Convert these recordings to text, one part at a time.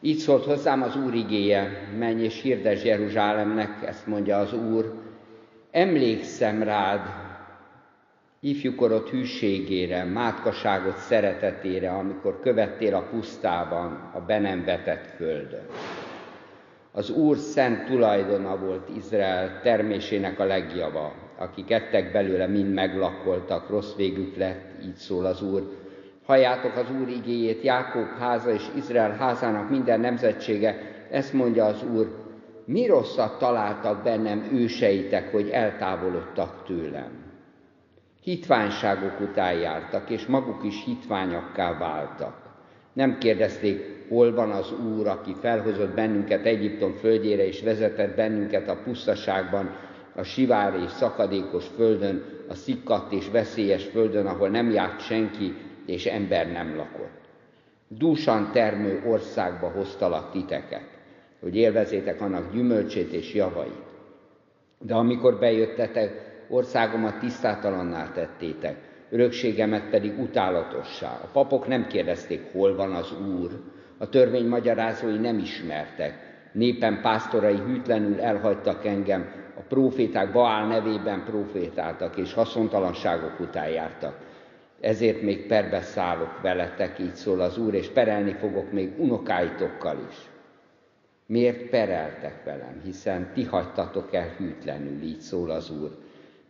Így szólt hozzám az Úr igéje, menj és hirdes Jeruzsálemnek, ezt mondja az Úr, emlékszem rád, ifjúkorod hűségére, mátkaságot szeretetére, amikor követtél a pusztában, a be nem vetett földön. Az Úr szent tulajdona volt Izrael termésének a legjava, akik ettek belőle, mind meglakoltak, rossz végük lett, így szól az Úr. Halljátok az Úr igéjét, Jákob háza és Izrael házának minden nemzetsége, ezt mondja az Úr, mi rosszat találtak bennem őseitek, hogy eltávolodtak tőlem. Hitványságok után jártak, és maguk is hitványakká váltak. Nem kérdezték, hol van az Úr, aki felhozott bennünket Egyiptom földjére, és vezetett bennünket a pusztaságban, a sivár és szakadékos földön, a szikkadt és veszélyes földön, ahol nem járt senki, és ember nem lakott. Dúsan termő országba hoztalak titeket, hogy élvezétek annak gyümölcsét és javait. De amikor bejöttetek, országomat tisztátalanná tettétek, örökségemet pedig utálatossá. A papok nem kérdezték, hol van az Úr, a törvény magyarázói nem ismertek, népen pásztorai hűtlenül elhagytak engem, a proféták Baál nevében profétáltak, és haszontalanságok után jártak. Ezért még perbe szállok veletek, így szól az Úr, és perelni fogok még unokáitokkal is. Miért pereltek velem? Hiszen ti hagytatok el hűtlenül, így szól az Úr.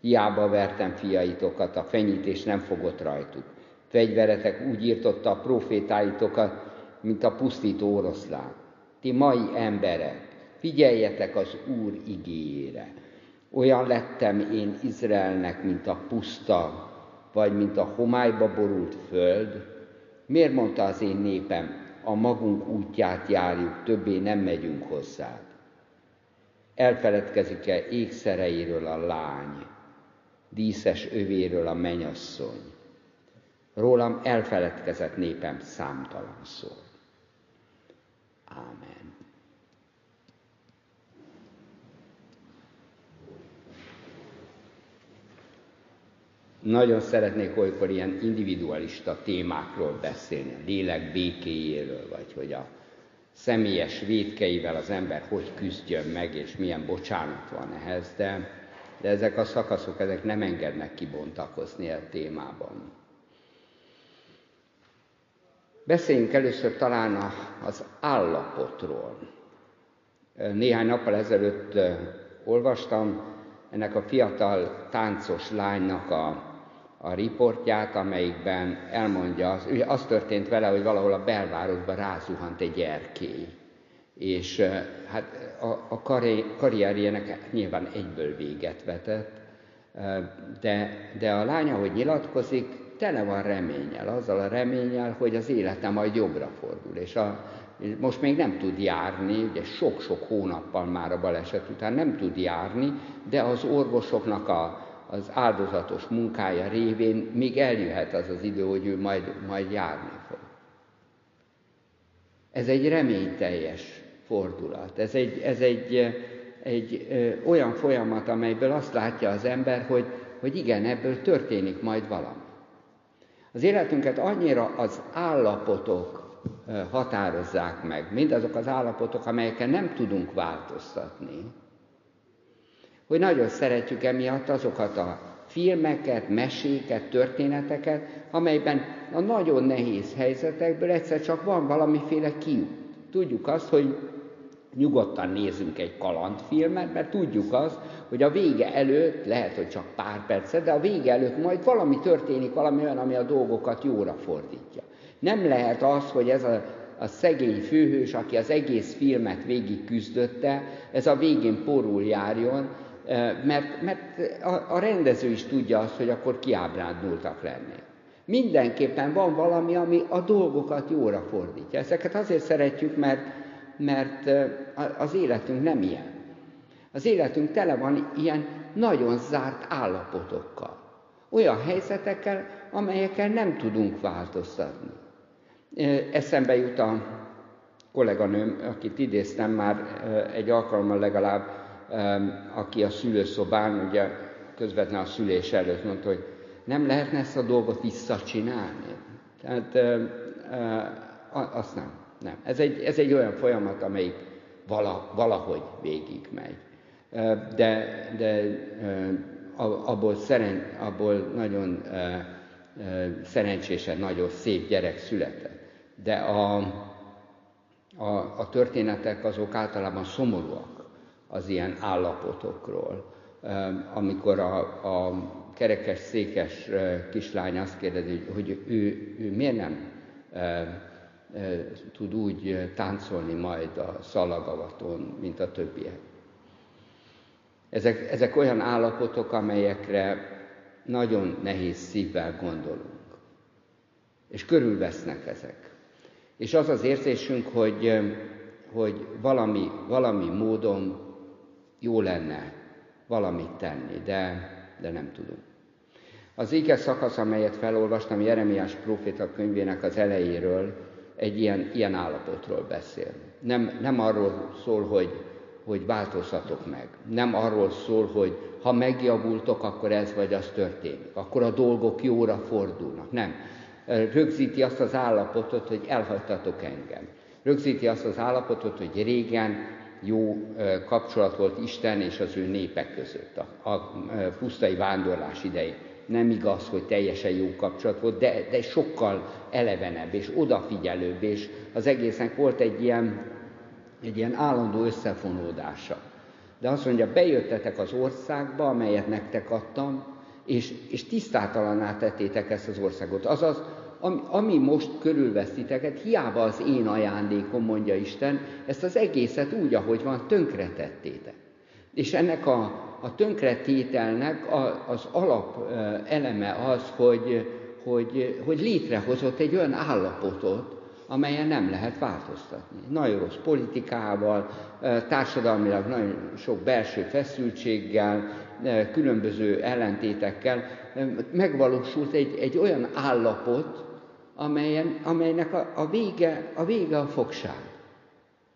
Hiába vertem fiaitokat, a fenyítés nem fogott rajtuk. Fegyveretek úgy írtotta a profétáitokat, mint a pusztító oroszlán. Ti mai emberek, figyeljetek az Úr igényére. Olyan lettem én Izraelnek, mint a puszta, vagy mint a homályba borult föld. Miért mondta az én népem, a magunk útját járjuk, többé nem megyünk hozzá. Elfeledkezik-e ékszereiről a lány, díszes övéről a menyasszony. Rólam elfeledkezett népem számtalan szó. Ámen. Nagyon szeretnék olykor ilyen individualista témákról beszélni, a lélek békéjéről, vagy hogy a személyes védkeivel az ember hogy küzdjön meg, és milyen bocsánat van ehhez, de de ezek a szakaszok ezek nem engednek kibontakozni a témában. Beszéljünk először talán az állapotról. Néhány nappal ezelőtt olvastam ennek a fiatal táncos lánynak a, a riportját, amelyikben elmondja, az, ugye az történt vele, hogy valahol a belvárosban rázuhant egy erkély. És hát a, a karrierjének nyilván egyből véget vetett, de, de a lánya, hogy nyilatkozik, tele van reményel, azzal a reményel, hogy az élete majd jobbra fordul, és a, most még nem tud járni, ugye sok-sok hónappal már a baleset után nem tud járni, de az orvosoknak a, az áldozatos munkája révén még eljöhet az az idő, hogy ő majd, majd járni fog. Ez egy reményteljes fordulat. Ez egy, ez egy, egy ö, olyan folyamat, amelyből azt látja az ember, hogy, hogy igen, ebből történik majd valami. Az életünket annyira az állapotok határozzák meg, mindazok az állapotok, amelyekkel nem tudunk változtatni, hogy nagyon szeretjük emiatt azokat a filmeket, meséket, történeteket, amelyben a nagyon nehéz helyzetekből egyszer csak van valamiféle kiút. Tudjuk azt, hogy nyugodtan nézzünk egy kalandfilmet, mert tudjuk azt, hogy a vége előtt, lehet, hogy csak pár percet, de a vége előtt majd valami történik, valami olyan, ami a dolgokat jóra fordítja. Nem lehet az, hogy ez a, a szegény főhős, aki az egész filmet végig küzdötte, ez a végén porul járjon, mert, mert a, a rendező is tudja azt, hogy akkor kiábrándultak lennék. Mindenképpen van valami, ami a dolgokat jóra fordítja. Ezeket azért szeretjük, mert mert az életünk nem ilyen. Az életünk tele van ilyen nagyon zárt állapotokkal. Olyan helyzetekkel, amelyekkel nem tudunk változtatni. Eszembe jut a kolléganőm, akit idéztem már egy alkalommal legalább, aki a szülőszobán, ugye közvetlen a szülés előtt mondta, hogy nem lehetne ezt a dolgot visszacsinálni. Tehát azt nem. Nem. Ez egy, ez egy olyan folyamat, amelyik vala, valahogy végig megy. De, de abból, szeren, abból nagyon szerencsésen, nagyon szép gyerek született. De a, a, a történetek azok általában szomorúak az ilyen állapotokról. Amikor a, a kerekes, székes kislány azt kérdezi, hogy ő, ő miért nem tud úgy táncolni majd a szalagavaton, mint a többiek. Ezek, ezek olyan állapotok, amelyekre nagyon nehéz szívvel gondolunk. És körülvesznek ezek. És az az érzésünk, hogy, hogy valami, valami módon jó lenne valamit tenni, de, de nem tudunk. Az ige szakasz, amelyet felolvastam Jeremiás próféta könyvének az elejéről, egy ilyen, ilyen állapotról beszél. Nem, nem arról szól, hogy, hogy változzatok meg. Nem arról szól, hogy ha megjavultok, akkor ez vagy az történik. Akkor a dolgok jóra fordulnak. Nem. Rögzíti azt az állapotot, hogy elhagytatok engem. Rögzíti azt az állapotot, hogy régen jó kapcsolat volt Isten és az ő népek között a, a pusztai vándorlás idején nem igaz, hogy teljesen jó kapcsolat volt, de, de sokkal elevenebb és odafigyelőbb, és az egésznek volt egy ilyen, egy ilyen állandó összefonódása. De azt mondja, bejöttetek az országba, amelyet nektek adtam, és, és tisztátalaná tettétek ezt az országot. Azaz, ami, ami most körülvesztiteket, hiába az én ajándékom, mondja Isten, ezt az egészet úgy, ahogy van, tönkretettétek. És ennek a, a tönkretételnek az alap eleme az, hogy, hogy, hogy létrehozott egy olyan állapotot, amelyen nem lehet változtatni. Nagyon rossz politikával, társadalmilag nagyon sok belső feszültséggel, különböző ellentétekkel megvalósult egy, egy olyan állapot, amelyen, amelynek a, a, vége, a vége a fogság.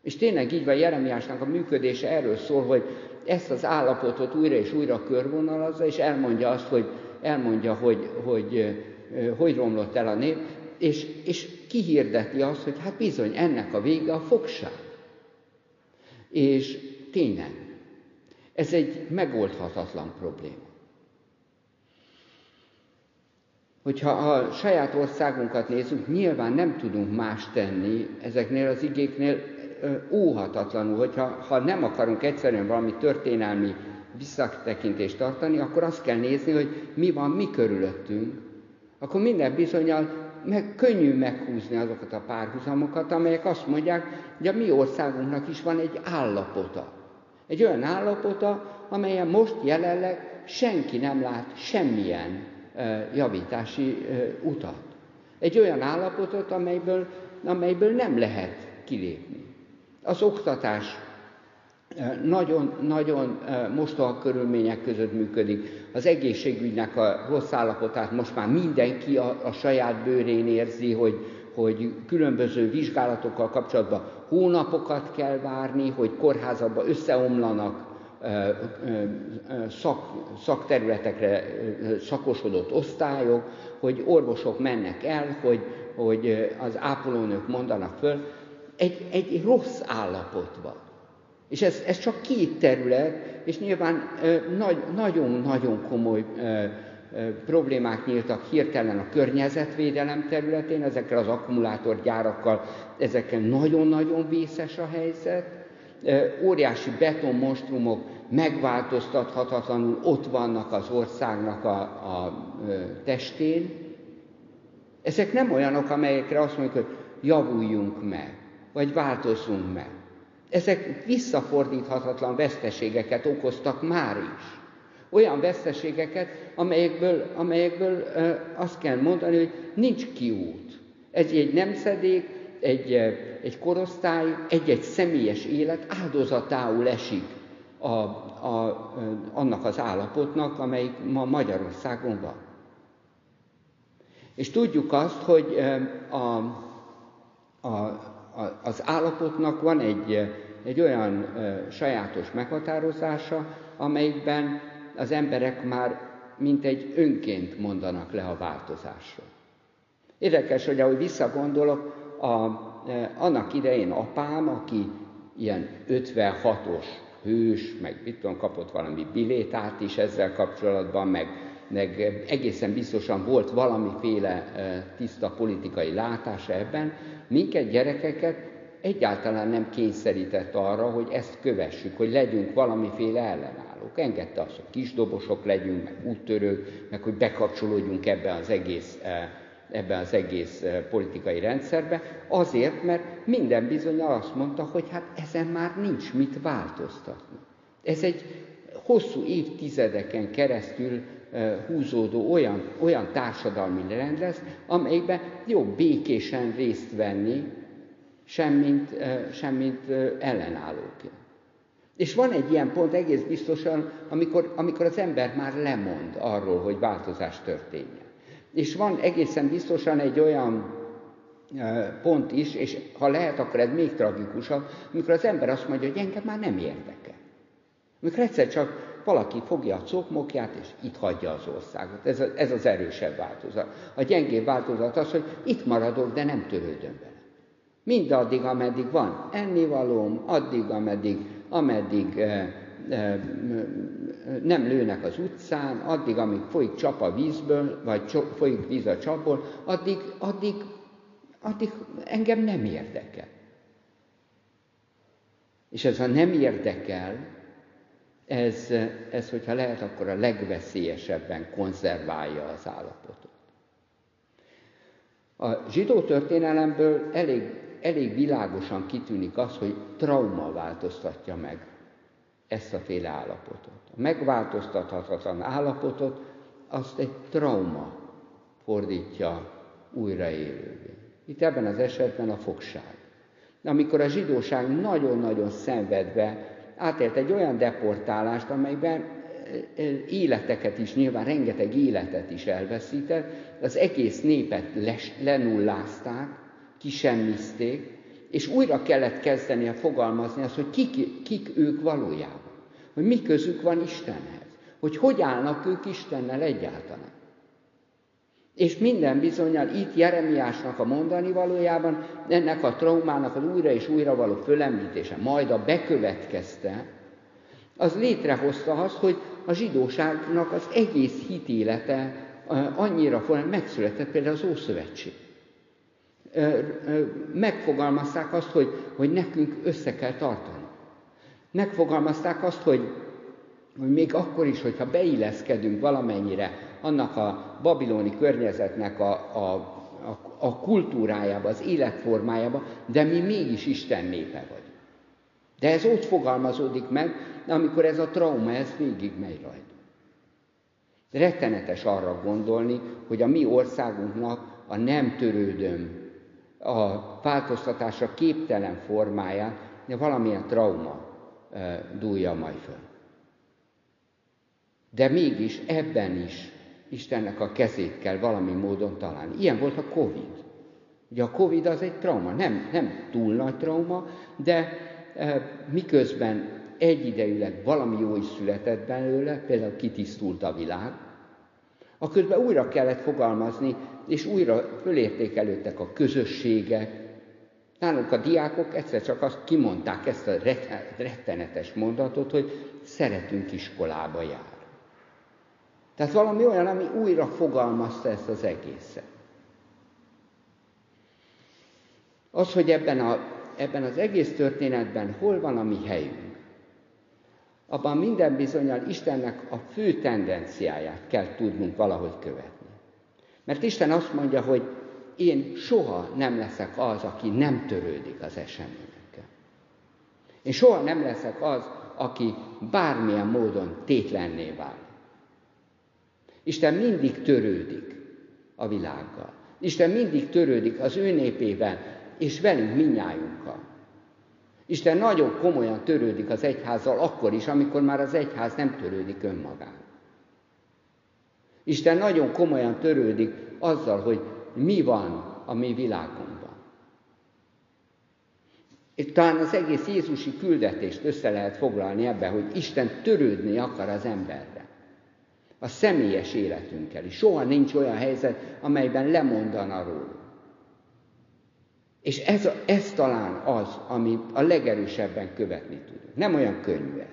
És tényleg így van Jeremiásnak a működése erről szól, hogy ezt az állapotot újra és újra körvonalazza, és elmondja azt, hogy, elmondja, hogy, hogy, hogy romlott el a nép, és, és kihirdeti azt, hogy hát bizony, ennek a vége a fogság. És tényleg, ez egy megoldhatatlan probléma. Hogyha a saját országunkat nézzük, nyilván nem tudunk más tenni ezeknél az igéknél, óhatatlanul, hogyha ha nem akarunk egyszerűen valami történelmi visszatekintést tartani, akkor azt kell nézni, hogy mi van mi körülöttünk. Akkor minden bizonyal meg, könnyű meghúzni azokat a párhuzamokat, amelyek azt mondják, hogy a mi országunknak is van egy állapota. Egy olyan állapota, amelyen most jelenleg senki nem lát semmilyen javítási utat. Egy olyan állapotot, amelyből, amelyből nem lehet kilépni. Az oktatás nagyon-nagyon mostoha körülmények között működik. Az egészségügynek a rossz állapotát most már mindenki a, a saját bőrén érzi, hogy, hogy különböző vizsgálatokkal kapcsolatban hónapokat kell várni, hogy kórházakba összeomlanak szak, szakterületekre szakosodott osztályok, hogy orvosok mennek el, hogy, hogy az ápolónők mondanak föl egy, egy rossz állapotban. És ez, ez csak két terület, és nyilván nagyon-nagyon komoly problémák nyíltak hirtelen a környezetvédelem területén, ezekkel az akkumulátorgyárakkal, ezekkel nagyon-nagyon vészes a helyzet. Óriási betonmonstrumok megváltoztathatatlanul ott vannak az országnak a, a testén. Ezek nem olyanok, amelyekre azt mondjuk, hogy javuljunk meg vagy változzunk meg. Ezek visszafordíthatatlan veszteségeket okoztak már is. Olyan veszteségeket, amelyekből, amelyekből azt kell mondani, hogy nincs kiút. Ez egy nemzedék, egy, egy korosztály, egy-egy személyes élet áldozatául esik a, a, annak az állapotnak, amelyik ma Magyarországon van. És tudjuk azt, hogy a, a, az állapotnak van egy, egy olyan sajátos meghatározása, amelyikben az emberek már mint egy önként mondanak le a változásról. Érdekes, hogy ahogy visszagondolok, a, annak idején apám, aki ilyen 56-os hős, meg mit tudom, kapott valami bilétát is ezzel kapcsolatban, meg, meg egészen biztosan volt valamiféle tiszta politikai látása ebben, minket gyerekeket egyáltalán nem kényszerített arra, hogy ezt kövessük, hogy legyünk valamiféle ellenállók. Engedte azt, hogy kisdobosok legyünk, meg úttörők, meg hogy bekapcsolódjunk ebbe az egész ebben az egész politikai rendszerbe, azért, mert minden bizony azt mondta, hogy hát ezen már nincs mit változtatni. Ez egy hosszú évtizedeken keresztül húzódó olyan, olyan társadalmi rend lesz, amelyben jobb békésen részt venni, semmint, semmint ellenállóként. És van egy ilyen pont egész biztosan, amikor, amikor az ember már lemond arról, hogy változás történjen. És van egészen biztosan egy olyan pont is, és ha lehet, akkor ez még tragikusabb, amikor az ember azt mondja, hogy engem már nem érdekel. Amikor egyszer csak valaki fogja a cokmokját, és itt hagyja az országot. Ez, a, ez az erősebb változat. A gyengébb változat az, hogy itt maradok, de nem törődöm vele. Mindaddig, ameddig van ennivalóm, addig, ameddig, ameddig eh, nem lőnek az utcán, addig, amíg folyik csap a vízből, vagy folyik víz a csapból, addig, addig, addig engem nem érdekel. És ez a nem érdekel, ez, ez, hogyha lehet, akkor a legveszélyesebben konzerválja az állapotot. A zsidó történelemből elég, elég világosan kitűnik az, hogy trauma változtatja meg ezt a féle állapotot. A megváltoztathatatlan állapotot azt egy trauma fordítja újraélővé. Itt ebben az esetben a fogság. Amikor a zsidóság nagyon-nagyon szenvedve átélt egy olyan deportálást, amelyben e, e, életeket is, nyilván rengeteg életet is elveszített, az egész népet les, lenullázták, kisemmizték, és újra kellett kezdeni fogalmazni azt, hogy kik, kik ők valójában hogy mi közük van Istenhez, hogy hogy állnak ők Istennel egyáltalán. És minden bizonyal itt Jeremiásnak a mondani valójában ennek a traumának az újra és újra való fölemlítése, majd a bekövetkezte, az létrehozta azt, hogy a zsidóságnak az egész hitélete annyira megszületett például az Ószövetség. Megfogalmazták azt, hogy, hogy nekünk össze kell tartani. Megfogalmazták azt, hogy, hogy még akkor is, hogyha beilleszkedünk valamennyire annak a babiloni környezetnek a, a, a, a kultúrájába, az életformájába, de mi mégis Isten népe vagyunk. De ez ott fogalmazódik meg, amikor ez a trauma, ez végig megy rajta. Rettenetes arra gondolni, hogy a mi országunknak a nem törődöm, a változtatásra képtelen formáját, valamilyen trauma dúlja majd föl. De mégis ebben is Istennek a kezét kell valami módon találni. Ilyen volt a Covid. Ugye a Covid az egy trauma, nem, nem túl nagy trauma, de e, miközben egyidejűleg valami jó is született belőle, például kitisztult a világ, a közben újra kellett fogalmazni, és újra fölértékelődtek a közösségek, Nálunk a diákok egyszer csak azt kimondták ezt a rettenetes mondatot, hogy szeretünk iskolába jár. Tehát valami olyan, ami újra fogalmazta ezt az egészet. Az, hogy ebben, a, ebben az egész történetben hol van a mi helyünk, abban minden bizonyal Istennek a fő tendenciáját kell tudnunk valahogy követni. Mert Isten azt mondja, hogy én soha nem leszek az, aki nem törődik az eseményekkel. Én soha nem leszek az, aki bármilyen módon tétlenné válik. Isten mindig törődik a világgal. Isten mindig törődik az ő népével, és velünk minnyájunkkal. Isten nagyon komolyan törődik az egyházzal akkor is, amikor már az egyház nem törődik önmagán. Isten nagyon komolyan törődik azzal, hogy mi van a mi világunkban. Itt talán az egész Jézusi küldetést össze lehet foglalni ebbe, hogy Isten törődni akar az emberre. A személyes életünkkel is. Soha nincs olyan helyzet, amelyben lemondana róla. És ez, ez talán az, amit a legerősebben követni tudunk. Nem olyan könnyű ez.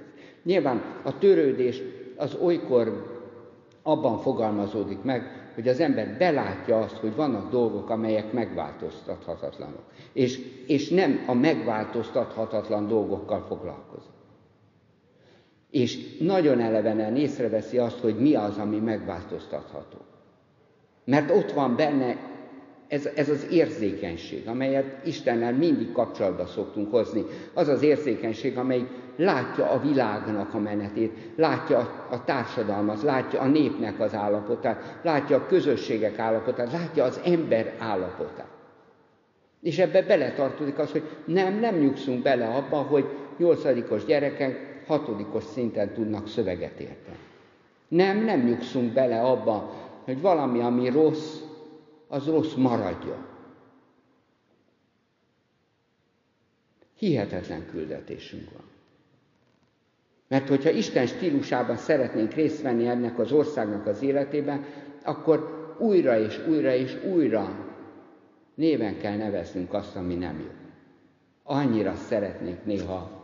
Nyilván a törődés az olykor abban fogalmazódik meg, hogy az ember belátja azt, hogy vannak dolgok, amelyek megváltoztathatatlanok. És, és nem a megváltoztathatatlan dolgokkal foglalkozik. És nagyon elevenen észreveszi azt, hogy mi az, ami megváltoztatható. Mert ott van benne ez, ez az érzékenység, amelyet Istennel mindig kapcsolatba szoktunk hozni. Az az érzékenység, amely látja a világnak a menetét, látja a, társadalmat, látja a népnek az állapotát, látja a közösségek állapotát, látja az ember állapotát. És ebbe beletartozik az, hogy nem, nem nyugszunk bele abba, hogy nyolcadikos gyerekek hatodikos szinten tudnak szöveget érteni. Nem, nem nyugszunk bele abba, hogy valami, ami rossz, az rossz maradjon. Hihetetlen küldetésünk van. Mert hogyha Isten stílusában szeretnénk részt venni ennek az országnak az életében, akkor újra és újra és újra néven kell neveznünk azt, ami nem jó. Annyira szeretnék néha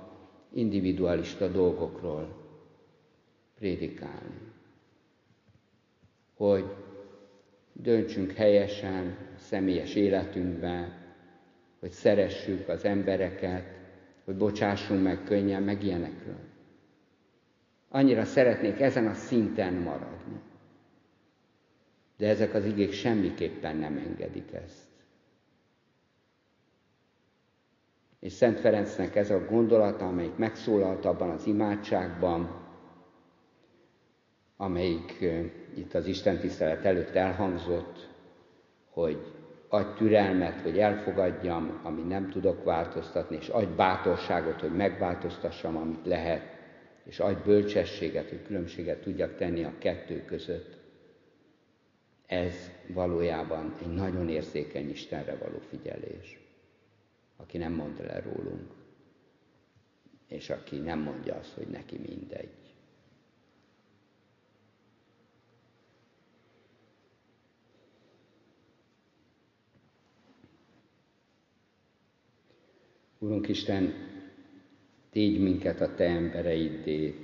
individualista dolgokról prédikálni, hogy döntsünk helyesen személyes életünkben, hogy szeressük az embereket, hogy bocsássunk meg könnyen, meg ilyenekről. Annyira szeretnék ezen a szinten maradni. De ezek az igék semmiképpen nem engedik ezt. És Szent Ferencnek ez a gondolata, amelyik megszólalt abban az imádságban, amelyik itt az Isten tisztelet előtt elhangzott, hogy adj türelmet, hogy elfogadjam, ami nem tudok változtatni, és adj bátorságot, hogy megváltoztassam, amit lehet, és adj bölcsességet, hogy különbséget tudjak tenni a kettő között. Ez valójában egy nagyon érzékeny Istenre való figyelés, aki nem mond le rólunk, és aki nem mondja azt, hogy neki mindegy. Urunk Isten, tégy minket a Te embereiddé.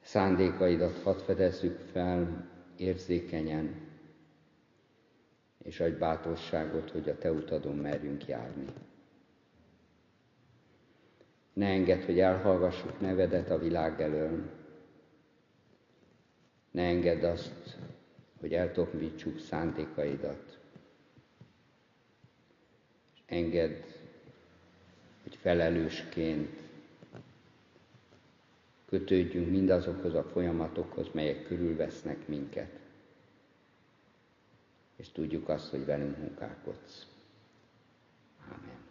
Szándékaidat hadd fedezzük fel érzékenyen, és adj bátorságot, hogy a Te utadon merjünk járni. Ne engedd, hogy elhallgassuk nevedet a világ elől. Ne engedd azt, hogy eltopítsuk szándékaidat engedd, hogy felelősként kötődjünk mindazokhoz a folyamatokhoz, melyek körülvesznek minket. És tudjuk azt, hogy velünk munkálkodsz. Amen.